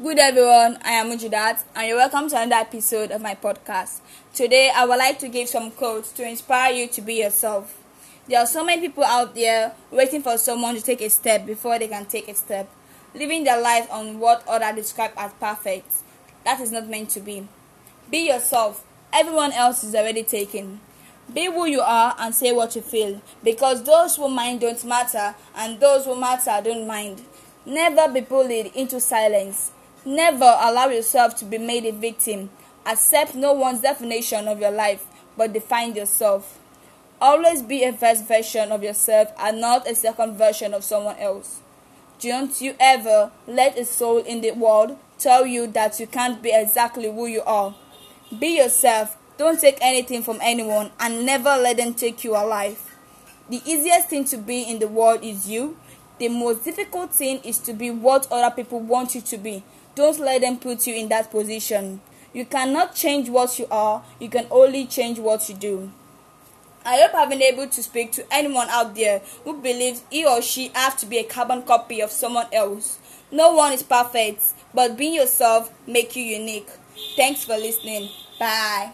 Good everyone, I am Mujidat and you're welcome to another episode of my podcast. Today I would like to give some quotes to inspire you to be yourself. There are so many people out there waiting for someone to take a step before they can take a step, living their life on what others describe as perfect. That is not meant to be. Be yourself. Everyone else is already taken. Be who you are and say what you feel because those who mind don't matter and those who matter don't mind. Never be bullied into silence. Never allow yourself to be made a victim. Accept no one's definition of your life but define yourself. Always be a first version of yourself and not a second version of someone else. Don't you ever let a soul in the world tell you that you can't be exactly who you are. Be yourself don't take anything from anyone and never let them take you alive. The easiest thing to be in the world is you. The most difficult thing is to be what other people want you to be. Don't let them put you in that position. You cannot change what you are, you can only change what you do. I hope I've been able to speak to anyone out there who believes he or she has to be a carbon copy of someone else. No one is perfect, but being yourself make you unique. Thanks for listening. Bye.